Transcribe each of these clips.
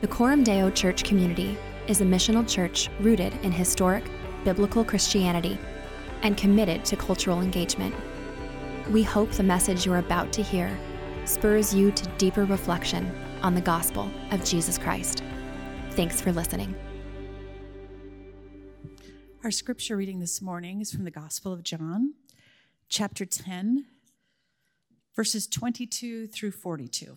The Coram Deo Church community is a missional church rooted in historic, biblical Christianity and committed to cultural engagement. We hope the message you're about to hear spurs you to deeper reflection on the gospel of Jesus Christ. Thanks for listening. Our scripture reading this morning is from the Gospel of John, chapter 10, verses 22 through 42.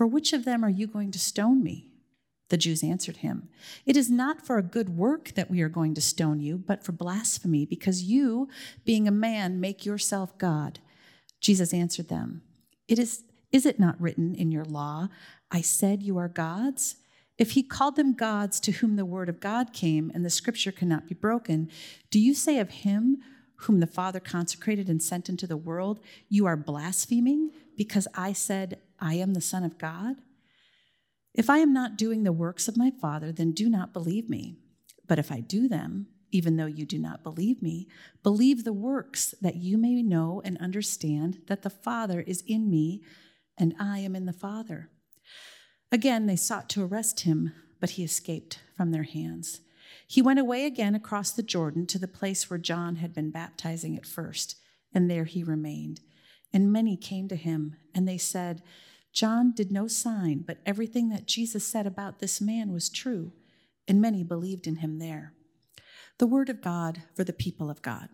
For which of them are you going to stone me? The Jews answered him, It is not for a good work that we are going to stone you, but for blasphemy, because you, being a man, make yourself God. Jesus answered them, It is, is it not written in your law, I said you are gods? If he called them gods to whom the word of God came and the scripture cannot be broken, do you say of him whom the Father consecrated and sent into the world, You are blaspheming because I said, I am the Son of God? If I am not doing the works of my Father, then do not believe me. But if I do them, even though you do not believe me, believe the works that you may know and understand that the Father is in me and I am in the Father. Again, they sought to arrest him, but he escaped from their hands. He went away again across the Jordan to the place where John had been baptizing at first, and there he remained. And many came to him, and they said, John did no sign, but everything that Jesus said about this man was true, and many believed in him there. The word of God for the people of God.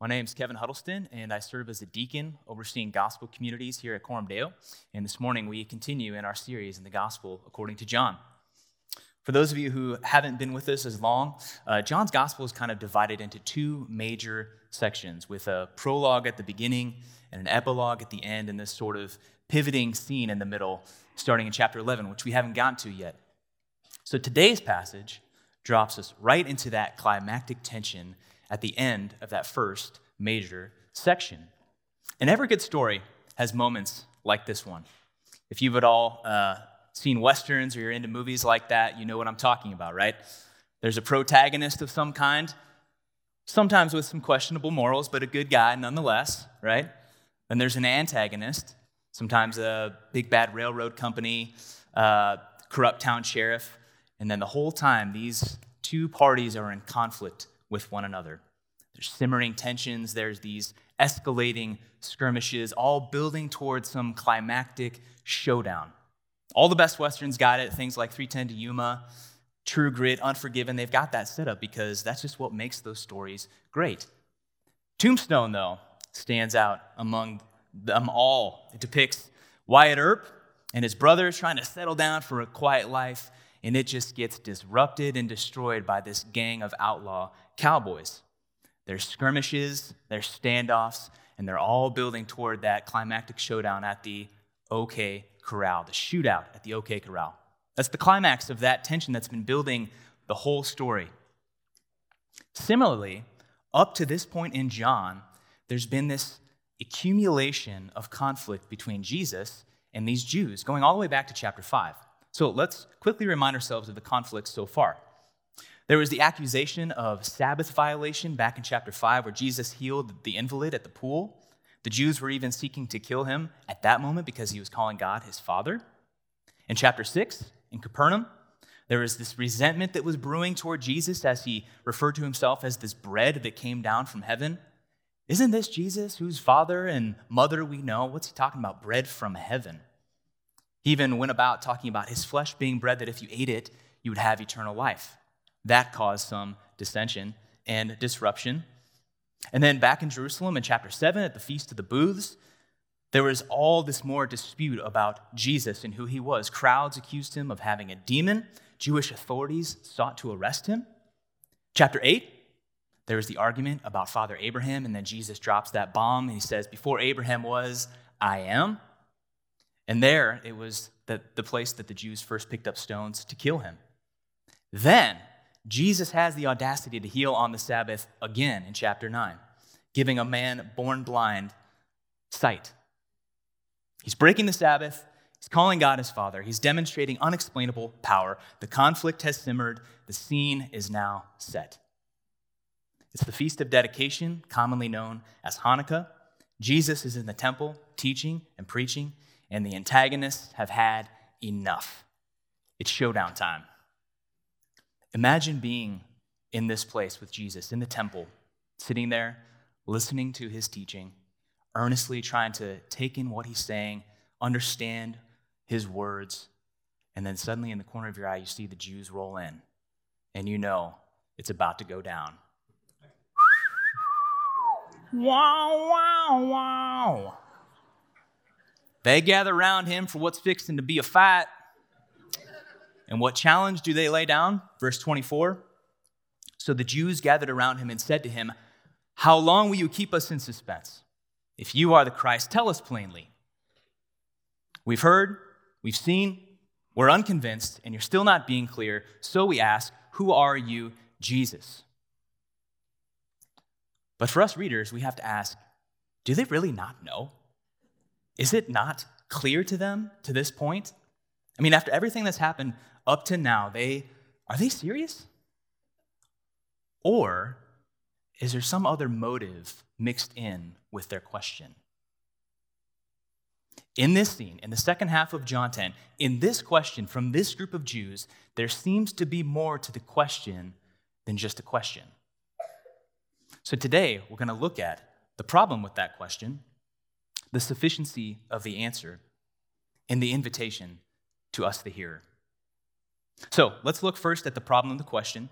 My name is Kevin Huddleston, and I serve as a deacon overseeing gospel communities here at Coram Deo. And this morning we continue in our series in the gospel according to John. For those of you who haven't been with us as long, uh, John's gospel is kind of divided into two major sections with a prologue at the beginning and an epilogue at the end, and this sort of pivoting scene in the middle, starting in chapter 11, which we haven't gotten to yet. So today's passage drops us right into that climactic tension at the end of that first major section. And every good story has moments like this one. If you've at all uh, seen westerns or you're into movies like that, you know what I'm talking about, right? There's a protagonist of some kind, sometimes with some questionable morals, but a good guy nonetheless, right? Then there's an antagonist, sometimes a big bad railroad company, uh, corrupt town sheriff, and then the whole time these two parties are in conflict with one another. There's simmering tensions, there's these escalating skirmishes, all building towards some climactic showdown. All the best Westerns got it, things like 310 to Yuma, True Grit, Unforgiven, they've got that set up because that's just what makes those stories great. Tombstone, though, stands out among them all. It depicts Wyatt Earp and his brothers trying to settle down for a quiet life, and it just gets disrupted and destroyed by this gang of outlaw cowboys. There's skirmishes, there's standoffs, and they're all building toward that climactic showdown at the OK Corral, the shootout at the OK Corral. That's the climax of that tension that's been building the whole story. Similarly, up to this point in John, there's been this accumulation of conflict between Jesus and these Jews, going all the way back to chapter 5. So let's quickly remind ourselves of the conflict so far. There was the accusation of Sabbath violation back in chapter 5, where Jesus healed the invalid at the pool. The Jews were even seeking to kill him at that moment because he was calling God his father. In chapter 6, in Capernaum, there was this resentment that was brewing toward Jesus as he referred to himself as this bread that came down from heaven. Isn't this Jesus whose father and mother we know? What's he talking about? Bread from heaven. He even went about talking about his flesh being bread that if you ate it, you would have eternal life. That caused some dissension and disruption. And then back in Jerusalem in chapter 7 at the Feast of the Booths, there was all this more dispute about Jesus and who he was. Crowds accused him of having a demon. Jewish authorities sought to arrest him. Chapter 8, there was the argument about Father Abraham, and then Jesus drops that bomb and he says, Before Abraham was, I am. And there it was the, the place that the Jews first picked up stones to kill him. Then Jesus has the audacity to heal on the Sabbath again in chapter 9, giving a man born blind sight. He's breaking the Sabbath. He's calling God his Father. He's demonstrating unexplainable power. The conflict has simmered. The scene is now set. It's the Feast of Dedication, commonly known as Hanukkah. Jesus is in the temple teaching and preaching, and the antagonists have had enough. It's showdown time. Imagine being in this place with Jesus in the temple, sitting there, listening to his teaching, earnestly trying to take in what he's saying, understand his words, and then suddenly in the corner of your eye, you see the Jews roll in, and you know it's about to go down. Wow, wow, wow. They gather around him for what's fixing to be a fight. And what challenge do they lay down? Verse 24. So the Jews gathered around him and said to him, How long will you keep us in suspense? If you are the Christ, tell us plainly. We've heard, we've seen, we're unconvinced, and you're still not being clear. So we ask, Who are you, Jesus? But for us readers, we have to ask, Do they really not know? Is it not clear to them to this point? I mean, after everything that's happened up to now, they are they serious? Or is there some other motive mixed in with their question? In this scene, in the second half of John 10, in this question from this group of Jews, there seems to be more to the question than just a question. So today, we're going to look at the problem with that question the sufficiency of the answer, and the invitation to us, the hearer. So let's look first at the problem of the question,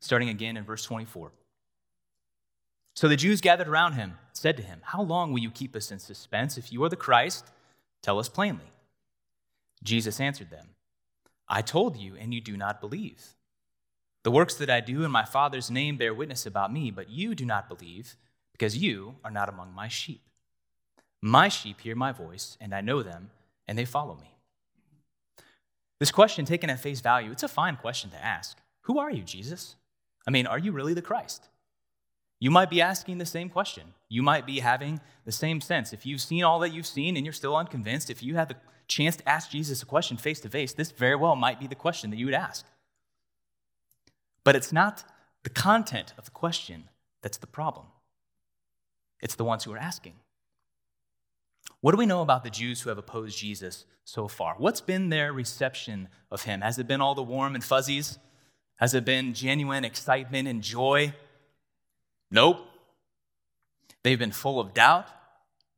starting again in verse 24. So the Jews gathered around him, said to him, How long will you keep us in suspense? If you are the Christ, tell us plainly. Jesus answered them, I told you, and you do not believe. The works that I do in my Father's name bear witness about me, but you do not believe, because you are not among my sheep. My sheep hear my voice, and I know them, and they follow me. This question, taken at face value, it's a fine question to ask. Who are you, Jesus? I mean, are you really the Christ? You might be asking the same question. You might be having the same sense. If you've seen all that you've seen and you're still unconvinced, if you had the chance to ask Jesus a question face to face, this very well might be the question that you would ask. But it's not the content of the question that's the problem, it's the ones who are asking. What do we know about the Jews who have opposed Jesus so far? What's been their reception of him? Has it been all the warm and fuzzies? Has it been genuine excitement and joy? Nope. They've been full of doubt,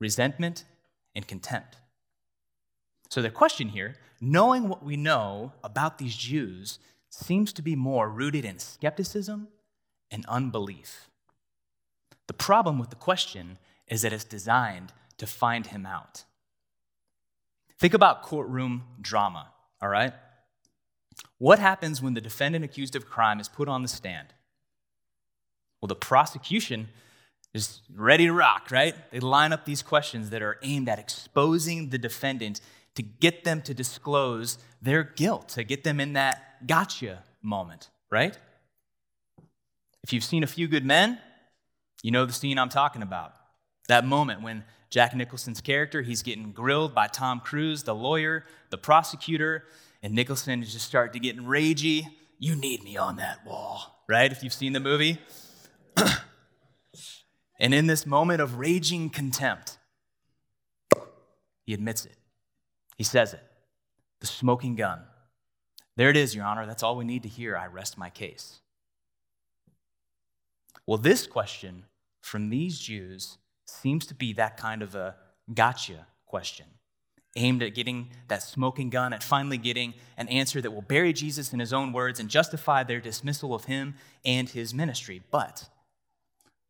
resentment, and contempt. So, the question here, knowing what we know about these Jews, seems to be more rooted in skepticism and unbelief. The problem with the question is that it's designed to find him out. Think about courtroom drama, all right? What happens when the defendant accused of crime is put on the stand? Well, the prosecution is ready to rock, right? They line up these questions that are aimed at exposing the defendant to get them to disclose their guilt, to get them in that gotcha moment, right? If you've seen A Few Good Men, you know the scene I'm talking about. That moment when Jack Nicholson's character, he's getting grilled by Tom Cruise, the lawyer, the prosecutor, and Nicholson is just starting to get ragey. You need me on that wall, right? If you've seen the movie. and in this moment of raging contempt, he admits it. He says it. The smoking gun. There it is, Your Honor. That's all we need to hear. I rest my case. Well, this question from these Jews seems to be that kind of a gotcha question. aimed at getting that smoking gun, at finally getting an answer that will bury Jesus in his own words and justify their dismissal of him and his ministry. But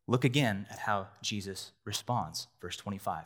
look again at how Jesus responds. Verse 25.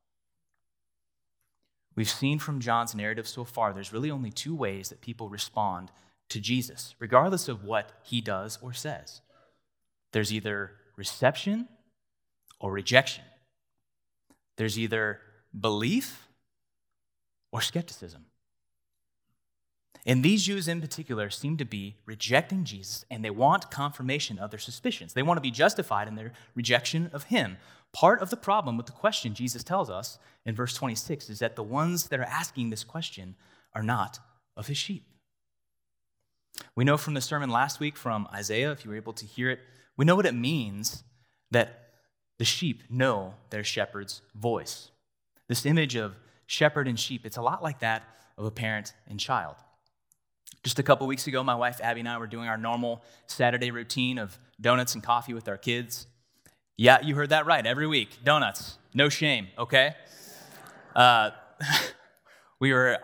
We've seen from John's narrative so far, there's really only two ways that people respond to Jesus, regardless of what he does or says. There's either reception or rejection. There's either belief or skepticism. And these Jews in particular seem to be rejecting Jesus and they want confirmation of their suspicions. They want to be justified in their rejection of him. Part of the problem with the question Jesus tells us in verse 26 is that the ones that are asking this question are not of his sheep. We know from the sermon last week from Isaiah, if you were able to hear it, we know what it means that the sheep know their shepherd's voice. This image of shepherd and sheep, it's a lot like that of a parent and child. Just a couple weeks ago, my wife Abby and I were doing our normal Saturday routine of donuts and coffee with our kids. Yeah, you heard that right. Every week, donuts. No shame, okay? Uh, we were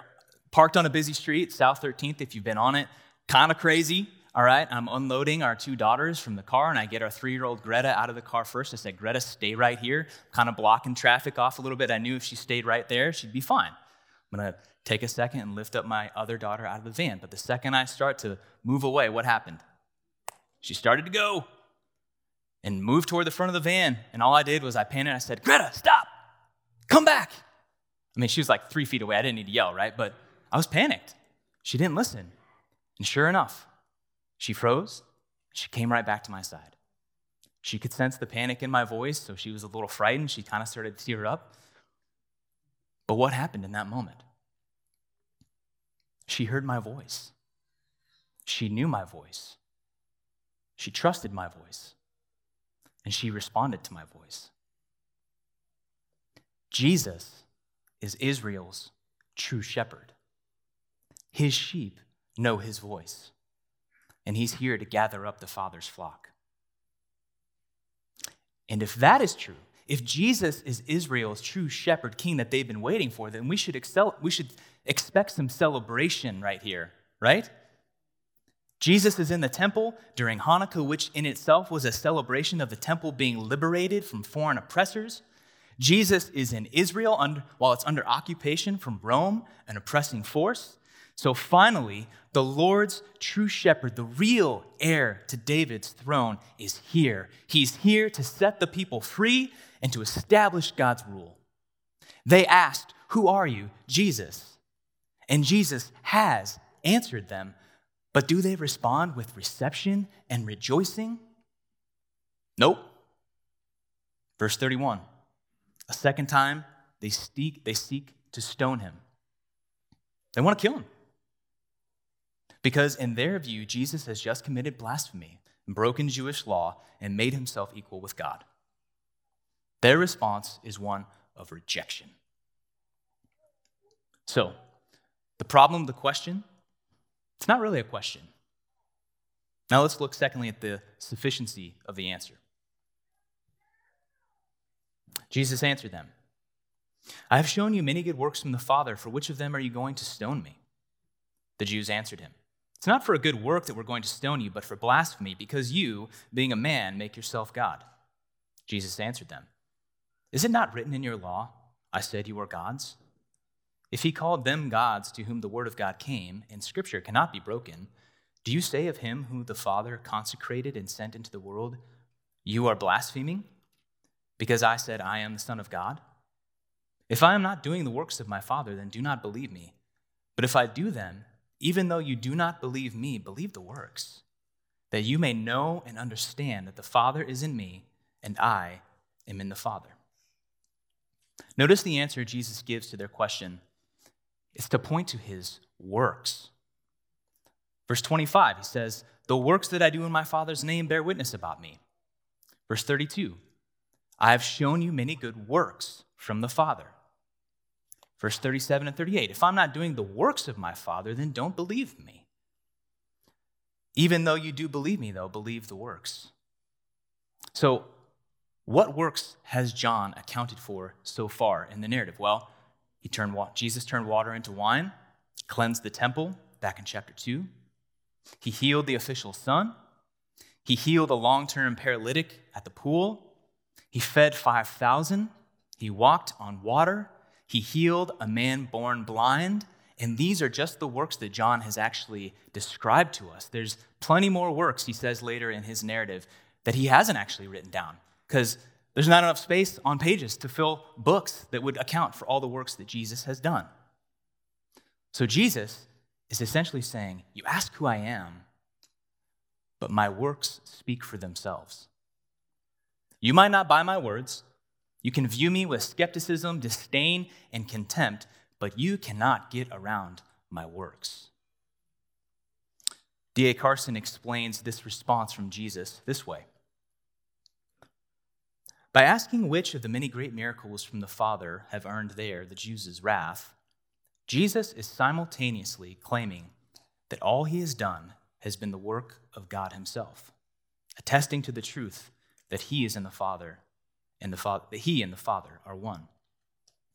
parked on a busy street, South 13th, if you've been on it. Kind of crazy, all right? I'm unloading our two daughters from the car, and I get our three year old Greta out of the car first. I said, Greta, stay right here. Kind of blocking traffic off a little bit. I knew if she stayed right there, she'd be fine. I'm going to take a second and lift up my other daughter out of the van. But the second I start to move away, what happened? She started to go and moved toward the front of the van. And all I did was I panicked. I said, Greta, stop. Come back. I mean, she was like three feet away. I didn't need to yell, right? But I was panicked. She didn't listen. And sure enough, she froze. She came right back to my side. She could sense the panic in my voice, so she was a little frightened. She kind of started to tear up. But what happened in that moment? She heard my voice. She knew my voice. She trusted my voice. And she responded to my voice. Jesus is Israel's true shepherd. His sheep know his voice, and he's here to gather up the Father's flock. And if that is true, if Jesus is Israel's true shepherd king that they've been waiting for, then we should, excel, we should expect some celebration right here, right? Jesus is in the temple during Hanukkah, which in itself was a celebration of the temple being liberated from foreign oppressors. Jesus is in Israel under, while it's under occupation from Rome, an oppressing force. So finally, the Lord's true shepherd, the real heir to David's throne, is here. He's here to set the people free and to establish God's rule. They asked, Who are you? Jesus. And Jesus has answered them. But do they respond with reception and rejoicing? Nope. Verse 31. A second time, they seek, they seek to stone him. They want to kill him. Because in their view, Jesus has just committed blasphemy broken Jewish law and made himself equal with God. Their response is one of rejection. So, the problem, the question, it's not really a question. Now let's look, secondly, at the sufficiency of the answer. Jesus answered them I have shown you many good works from the Father. For which of them are you going to stone me? The Jews answered him It's not for a good work that we're going to stone you, but for blasphemy, because you, being a man, make yourself God. Jesus answered them Is it not written in your law, I said you are gods? If he called them gods to whom the word of God came, and scripture cannot be broken, do you say of him who the Father consecrated and sent into the world, You are blaspheming? because I said, I am the Son of God? If I am not doing the works of my Father, then do not believe me. But if I do them, even though you do not believe me, believe the works, that you may know and understand that the Father is in me and I am in the Father. Notice the answer Jesus gives to their question It's to point to his works. Verse 25, he says, The works that I do in my Father's name bear witness about me. Verse 32, I have shown you many good works from the Father. Verse 37 and 38, If I'm not doing the works of my Father, then don't believe me. Even though you do believe me, though, believe the works. So, what works has John accounted for so far in the narrative? Well, he turned Jesus turned water into wine, cleansed the temple back in chapter 2. He healed the official son. He healed a long-term paralytic at the pool. He fed 5,000. He walked on water. He healed a man born blind. And these are just the works that John has actually described to us. There's plenty more works, he says later in his narrative, that he hasn't actually written down because there's not enough space on pages to fill books that would account for all the works that Jesus has done. So Jesus is essentially saying, You ask who I am, but my works speak for themselves. You might not buy my words. You can view me with skepticism, disdain, and contempt, but you cannot get around my works. D.A. Carson explains this response from Jesus this way By asking which of the many great miracles from the Father have earned their the Jews' wrath, Jesus is simultaneously claiming that all he has done has been the work of God himself, attesting to the truth that he is in the Father and the Father, that he and the Father are one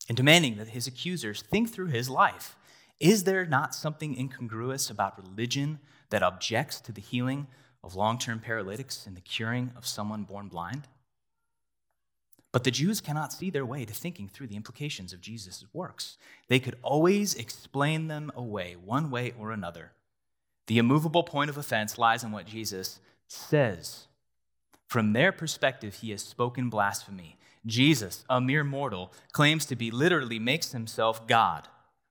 and demanding that his accusers think through his life. Is there not something incongruous about religion that objects to the healing of long term paralytics and the curing of someone born blind? But the Jews cannot see their way to thinking through the implications of Jesus' works. They could always explain them away, one way or another. The immovable point of offense lies in what Jesus says. From their perspective, he has spoken blasphemy. Jesus, a mere mortal, claims to be literally makes himself God,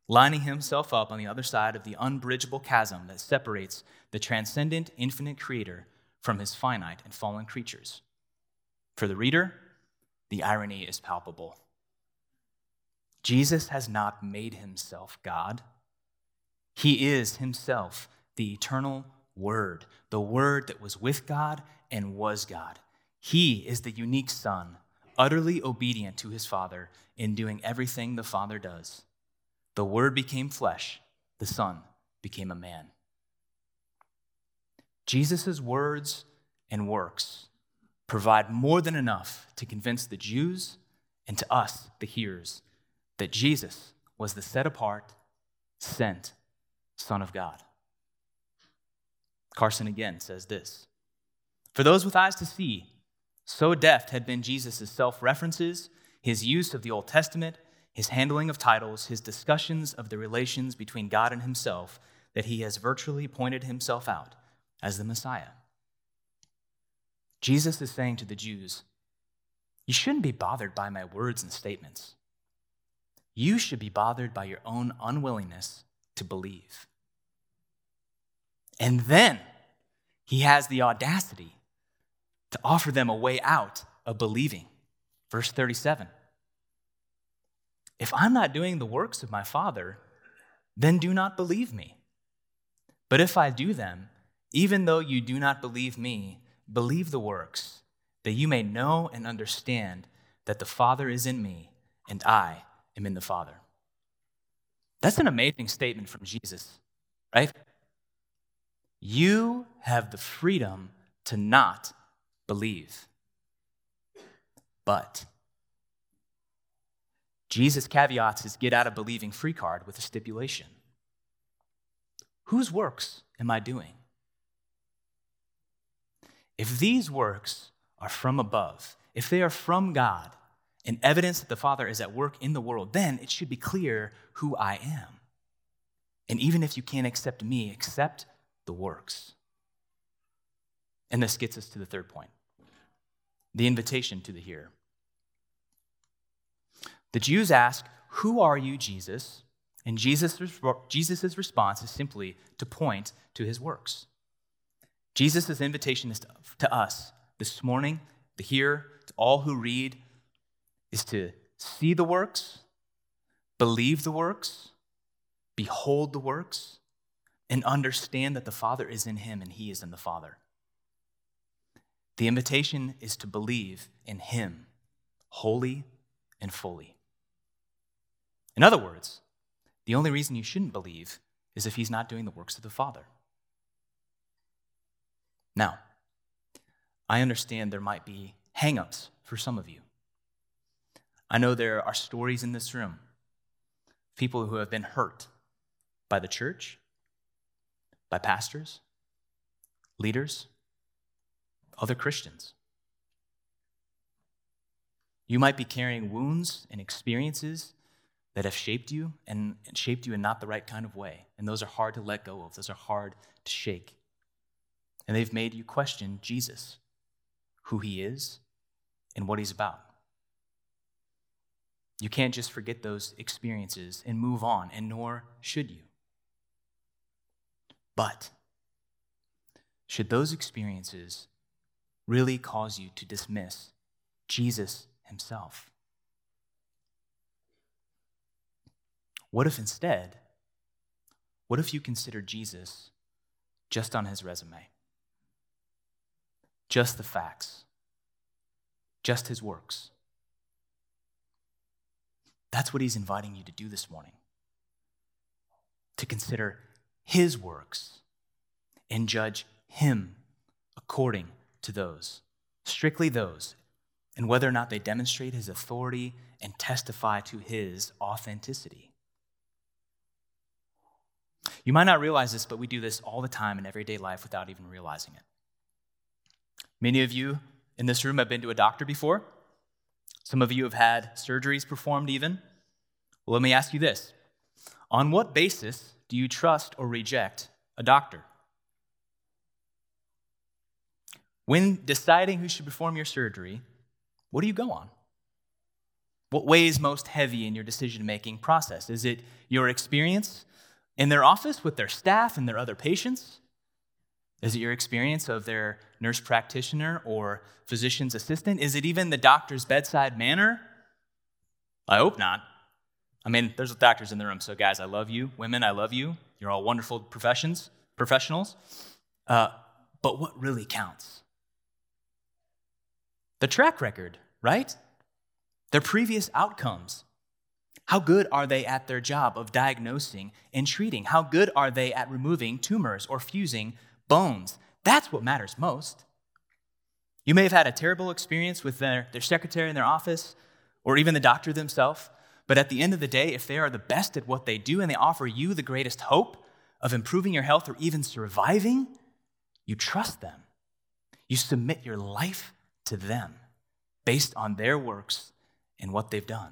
lining himself up on the other side of the unbridgeable chasm that separates the transcendent, infinite creator from his finite and fallen creatures. For the reader, the irony is palpable. Jesus has not made himself God. He is himself the eternal Word, the Word that was with God and was God. He is the unique Son utterly obedient to his Father in doing everything the Father does. The Word became flesh, the Son became a man. Jesus' words and works provide more than enough to convince the Jews and to us, the hearers, that Jesus was the set apart, sent Son of God. Carson again says this For those with eyes to see, so deft had been Jesus' self references, his use of the Old Testament, his handling of titles, his discussions of the relations between God and himself, that he has virtually pointed himself out as the Messiah. Jesus is saying to the Jews, You shouldn't be bothered by my words and statements. You should be bothered by your own unwillingness to believe. And then he has the audacity to offer them a way out of believing. Verse 37 If I'm not doing the works of my Father, then do not believe me. But if I do them, even though you do not believe me, believe the works, that you may know and understand that the Father is in me and I am in the Father. That's an amazing statement from Jesus, right? You have the freedom to not believe. But Jesus caveats his get out of believing free card with a stipulation Whose works am I doing? If these works are from above, if they are from God, and evidence that the Father is at work in the world, then it should be clear who I am. And even if you can't accept me, accept the works. And this gets us to the third point the invitation to the hearer. The Jews ask, Who are you, Jesus? And Jesus' response is simply to point to his works. Jesus' invitation is to, to us this morning, to hear, to all who read, is to see the works, believe the works, behold the works, and understand that the Father is in him and he is in the Father. The invitation is to believe in him wholly and fully. In other words, the only reason you shouldn't believe is if he's not doing the works of the Father. Now, I understand there might be hangups for some of you. I know there are stories in this room, people who have been hurt by the church, by pastors, leaders, other Christians. You might be carrying wounds and experiences that have shaped you and shaped you in not the right kind of way. And those are hard to let go of, those are hard to shake. And they've made you question Jesus, who he is, and what he's about. You can't just forget those experiences and move on, and nor should you. But should those experiences really cause you to dismiss Jesus himself? What if instead, what if you consider Jesus just on his resume? Just the facts, just his works. That's what he's inviting you to do this morning. To consider his works and judge him according to those, strictly those, and whether or not they demonstrate his authority and testify to his authenticity. You might not realize this, but we do this all the time in everyday life without even realizing it. Many of you in this room have been to a doctor before. Some of you have had surgeries performed, even. Well, let me ask you this On what basis do you trust or reject a doctor? When deciding who should perform your surgery, what do you go on? What weighs most heavy in your decision making process? Is it your experience in their office with their staff and their other patients? Is it your experience of their nurse practitioner or physician's assistant? Is it even the doctor's bedside manner? I hope not. I mean, there's doctors in the room, so guys, I love you. Women, I love you. You're all wonderful professions, professionals. Uh, but what really counts? The track record, right? Their previous outcomes. How good are they at their job of diagnosing and treating? How good are they at removing tumors or fusing bones? That's what matters most. You may have had a terrible experience with their, their secretary in their office or even the doctor themselves. But at the end of the day, if they are the best at what they do and they offer you the greatest hope of improving your health or even surviving, you trust them. You submit your life to them based on their works and what they've done.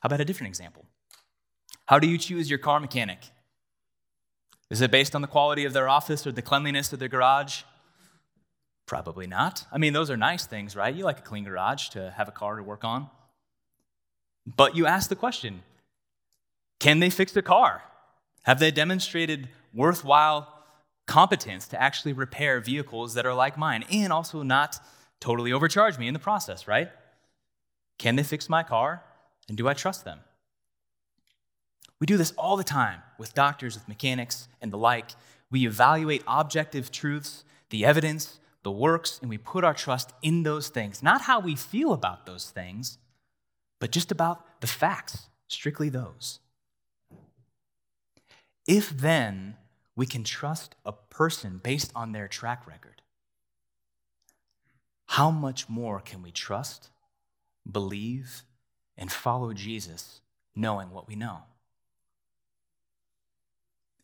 How about a different example? How do you choose your car mechanic? Is it based on the quality of their office or the cleanliness of their garage? Probably not. I mean, those are nice things, right? You like a clean garage to have a car to work on. But you ask the question can they fix the car? Have they demonstrated worthwhile competence to actually repair vehicles that are like mine and also not totally overcharge me in the process, right? Can they fix my car? And do I trust them? We do this all the time with doctors, with mechanics, and the like. We evaluate objective truths, the evidence, the works, and we put our trust in those things, not how we feel about those things, but just about the facts, strictly those. If then we can trust a person based on their track record, how much more can we trust, believe, and follow Jesus knowing what we know?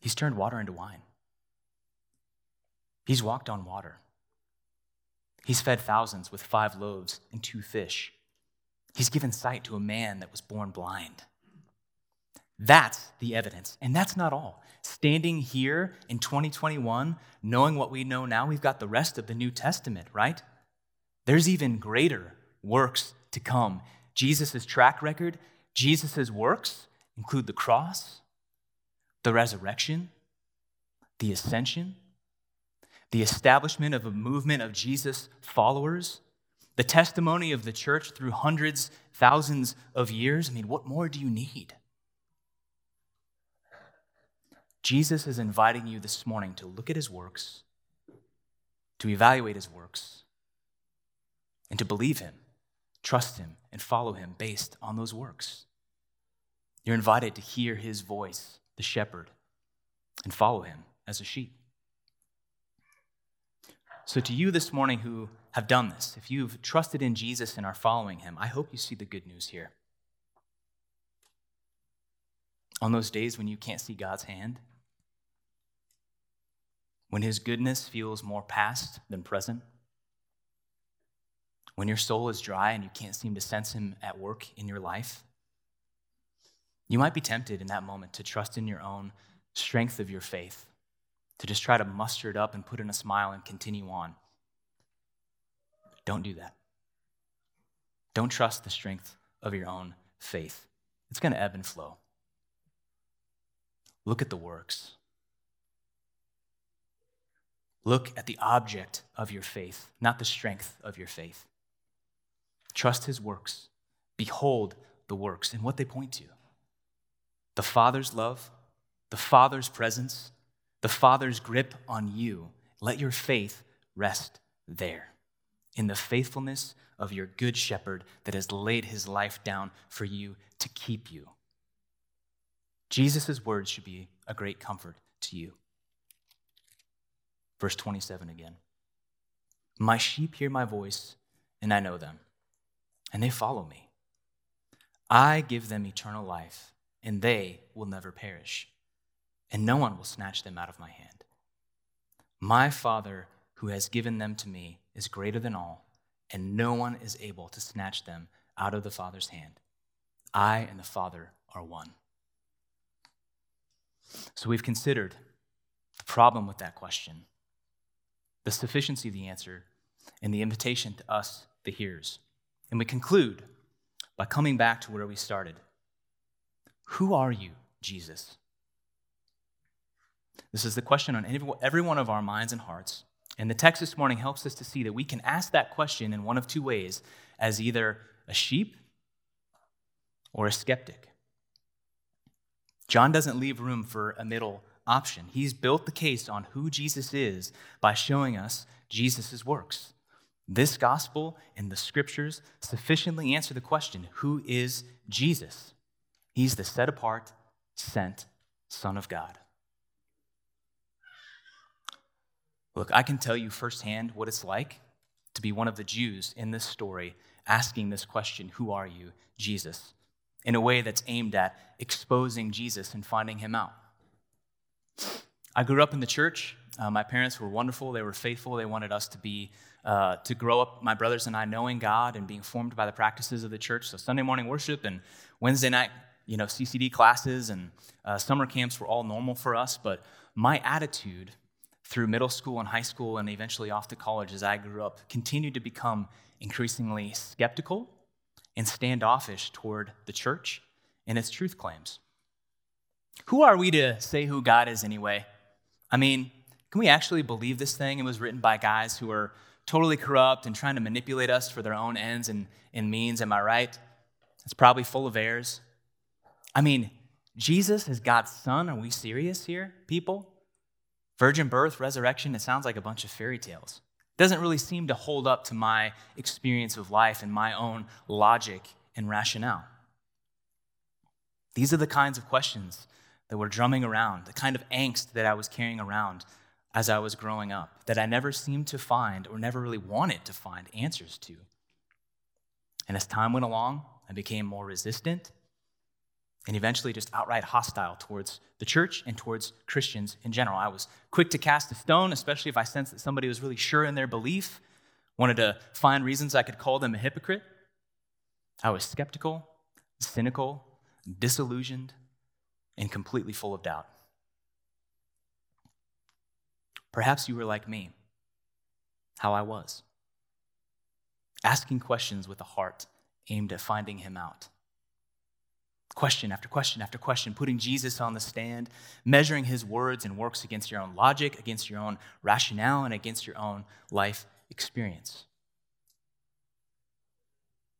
He's turned water into wine. He's walked on water. He's fed thousands with five loaves and two fish. He's given sight to a man that was born blind. That's the evidence. And that's not all. Standing here in 2021, knowing what we know now, we've got the rest of the New Testament, right? There's even greater works to come. Jesus' track record, Jesus' works include the cross, the resurrection, the ascension, the establishment of a movement of Jesus' followers the testimony of the church through hundreds, thousands of years. I mean, what more do you need? Jesus is inviting you this morning to look at his works, to evaluate his works, and to believe him, trust him, and follow him based on those works. You're invited to hear his voice, the shepherd, and follow him as a sheep. So, to you this morning who have done this, if you've trusted in Jesus and are following him, I hope you see the good news here. On those days when you can't see God's hand, when his goodness feels more past than present, when your soul is dry and you can't seem to sense him at work in your life, you might be tempted in that moment to trust in your own strength of your faith, to just try to muster it up and put in a smile and continue on. Don't do that. Don't trust the strength of your own faith. It's going to ebb and flow. Look at the works. Look at the object of your faith, not the strength of your faith. Trust his works. Behold the works and what they point to the Father's love, the Father's presence, the Father's grip on you. Let your faith rest there in the faithfulness of your good shepherd that has laid his life down for you to keep you. Jesus' words should be a great comfort to you. Verse 27 again. My sheep hear my voice, and I know them, and they follow me. I give them eternal life, and they will never perish, and no one will snatch them out of my hand. My Father, who has given them to me, is greater than all, and no one is able to snatch them out of the Father's hand. I and the Father are one. So we've considered the problem with that question, the sufficiency of the answer, and the invitation to us, the hearers. And we conclude by coming back to where we started. Who are you, Jesus? This is the question on every one of our minds and hearts. And the text this morning helps us to see that we can ask that question in one of two ways as either a sheep or a skeptic. John doesn't leave room for a middle option. He's built the case on who Jesus is by showing us Jesus' works. This gospel and the scriptures sufficiently answer the question who is Jesus? He's the set apart, sent Son of God. Look, I can tell you firsthand what it's like to be one of the Jews in this story asking this question Who are you, Jesus? in a way that's aimed at exposing Jesus and finding him out. I grew up in the church. Uh, my parents were wonderful. They were faithful. They wanted us to be, uh, to grow up, my brothers and I, knowing God and being formed by the practices of the church. So Sunday morning worship and Wednesday night, you know, CCD classes and uh, summer camps were all normal for us. But my attitude through middle school and high school and eventually off to college as I grew up, continued to become increasingly skeptical and standoffish toward the church and its truth claims. Who are we to say who God is anyway? I mean, can we actually believe this thing? It was written by guys who are totally corrupt and trying to manipulate us for their own ends and, and means. Am I right? It's probably full of errors. I mean, Jesus is God's son. Are we serious here, people? Virgin birth, resurrection, it sounds like a bunch of fairy tales. It doesn't really seem to hold up to my experience of life and my own logic and rationale. These are the kinds of questions that were drumming around, the kind of angst that I was carrying around as I was growing up, that I never seemed to find or never really wanted to find answers to. And as time went along, I became more resistant and eventually just outright hostile towards the church and towards Christians in general. I was quick to cast a stone, especially if I sensed that somebody was really sure in their belief, wanted to find reasons I could call them a hypocrite. I was skeptical, cynical, disillusioned, and completely full of doubt. Perhaps you were like me, how I was, asking questions with a heart aimed at finding him out question after question after question, putting Jesus on the stand, measuring his words and works against your own logic, against your own rationale, and against your own life experience.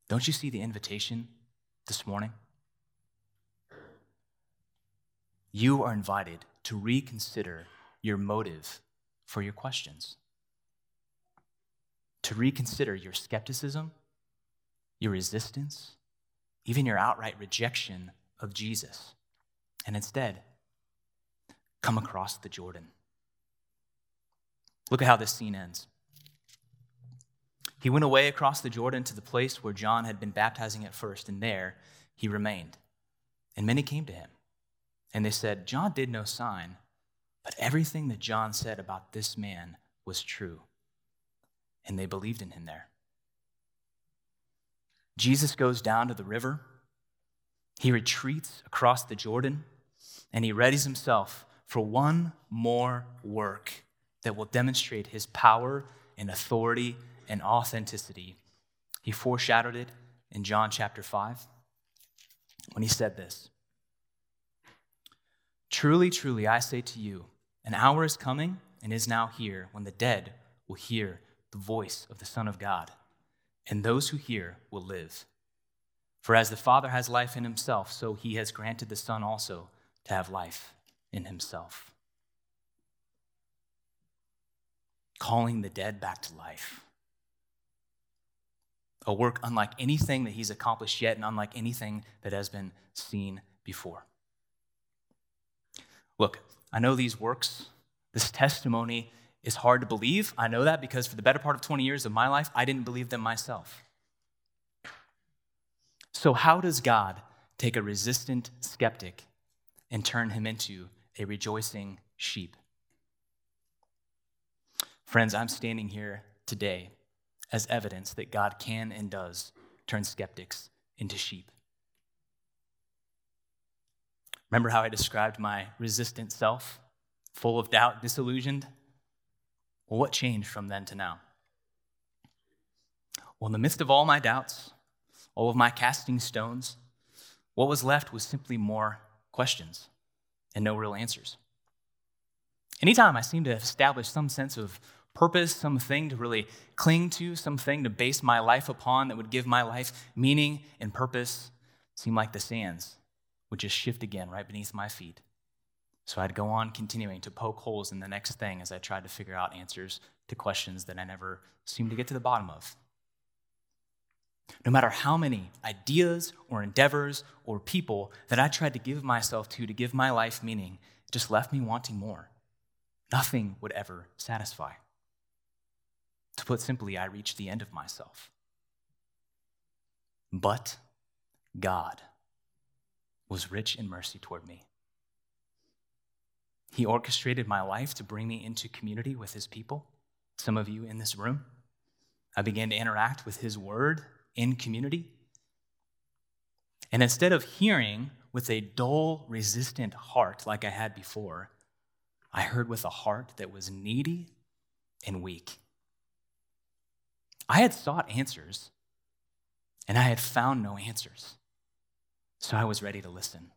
Don't you see the invitation this morning? You are invited to reconsider your motive for your questions, to reconsider your skepticism, your resistance, even your outright rejection of Jesus, and instead come across the Jordan. Look at how this scene ends. He went away across the Jordan to the place where John had been baptizing at first, and there he remained. And many came to him. And they said, John did no sign, but everything that John said about this man was true. And they believed in him there. Jesus goes down to the river. He retreats across the Jordan, and he readies himself for one more work that will demonstrate his power and authority and authenticity. He foreshadowed it in John chapter 5 when he said this Truly, truly, I say to you, an hour is coming and is now here when the dead will hear the voice of the Son of God, and those who hear will live. For as the Father has life in himself, so he has granted the Son also to have life in himself. Calling the dead back to life a work unlike anything that he's accomplished yet and unlike anything that has been seen before. Look, I know these works, this testimony is hard to believe. I know that because for the better part of 20 years of my life, I didn't believe them myself. So, how does God take a resistant skeptic and turn him into a rejoicing sheep? Friends, I'm standing here today as evidence that God can and does turn skeptics into sheep. Remember how I described my resistant self, full of doubt, disillusioned? Well, what changed from then to now? Well, in the midst of all my doubts, all of my casting stones, what was left was simply more questions and no real answers. Anytime I seemed to establish some sense of purpose, something to really cling to, something to base my life upon that would give my life meaning and purpose, seemed like the sands would just shift again right beneath my feet. So I'd go on continuing to poke holes in the next thing as I tried to figure out answers to questions that I never seemed to get to the bottom of. No matter how many ideas or endeavors or people that I tried to give myself to to give my life meaning, it just left me wanting more. Nothing would ever satisfy. To put simply, I reached the end of myself. But God was rich in mercy toward me. He orchestrated my life to bring me into community with His people, some of you in this room. I began to interact with His word in community. And instead of hearing with a dull, resistant heart like I had before, I heard with a heart that was needy and weak. I had sought answers, and I had found no answers. So I was ready to listen.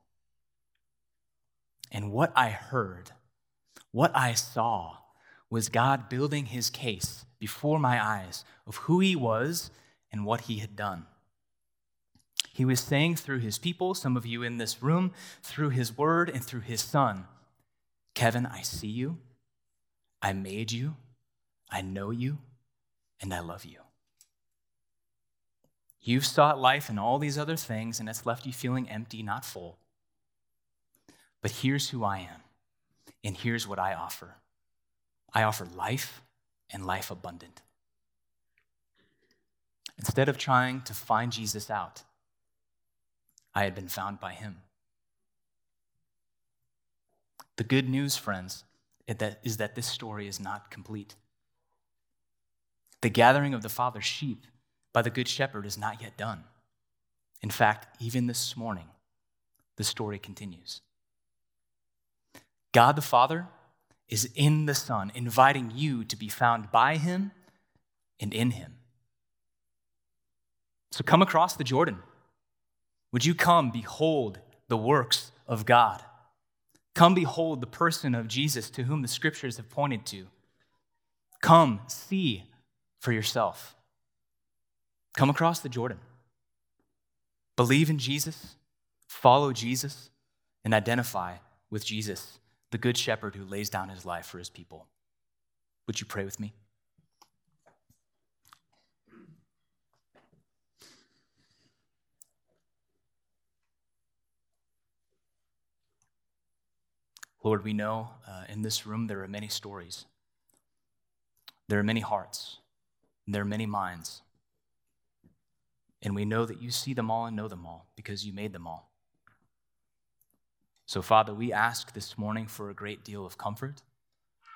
And what I heard, what I saw, was God building his case before my eyes of who he was and what he had done. He was saying through his people, some of you in this room, through his word and through his son, Kevin, I see you, I made you, I know you, and I love you. You've sought life and all these other things, and it's left you feeling empty, not full. But here's who I am, and here's what I offer I offer life and life abundant. Instead of trying to find Jesus out, I had been found by him. The good news, friends, is that this story is not complete. The gathering of the Father's sheep by the Good Shepherd is not yet done. In fact, even this morning, the story continues. God the Father is in the Son, inviting you to be found by Him and in Him. So come across the Jordan. Would you come behold the works of God? Come behold the person of Jesus to whom the scriptures have pointed to. Come see for yourself. Come across the Jordan. Believe in Jesus, follow Jesus, and identify with Jesus, the good shepherd who lays down his life for his people. Would you pray with me? Lord, we know uh, in this room there are many stories. There are many hearts. There are many minds. And we know that you see them all and know them all because you made them all. So, Father, we ask this morning for a great deal of comfort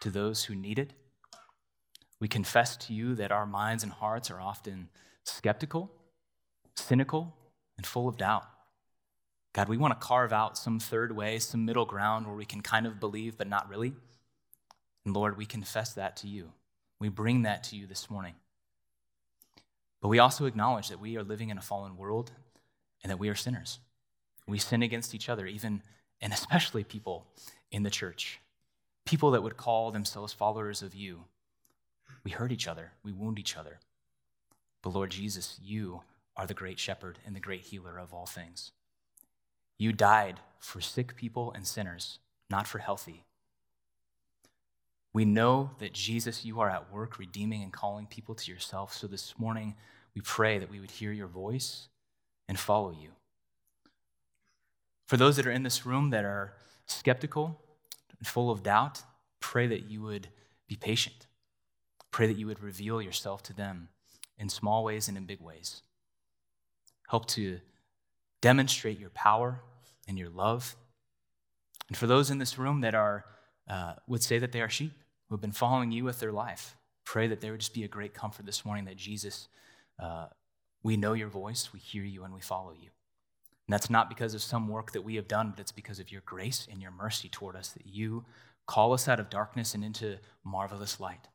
to those who need it. We confess to you that our minds and hearts are often skeptical, cynical, and full of doubt. God, we want to carve out some third way, some middle ground where we can kind of believe but not really. And Lord, we confess that to you. We bring that to you this morning. But we also acknowledge that we are living in a fallen world and that we are sinners. We sin against each other, even and especially people in the church, people that would call themselves followers of you. We hurt each other, we wound each other. But Lord Jesus, you are the great shepherd and the great healer of all things. You died for sick people and sinners, not for healthy. We know that Jesus, you are at work redeeming and calling people to yourself. So this morning, we pray that we would hear your voice and follow you. For those that are in this room that are skeptical and full of doubt, pray that you would be patient. Pray that you would reveal yourself to them in small ways and in big ways. Help to demonstrate your power and your love. And for those in this room that are uh, would say that they are sheep who have been following you with their life, pray that there would just be a great comfort this morning that Jesus, uh, we know your voice, we hear you, and we follow you. And that's not because of some work that we have done, but it's because of your grace and your mercy toward us that you call us out of darkness and into marvelous light.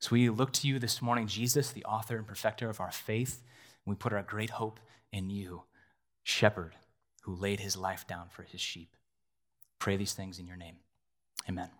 So we look to you this morning, Jesus, the author and perfecter of our faith, and we put our great hope in you, shepherd who laid his life down for his sheep. Pray these things in your name. Amen.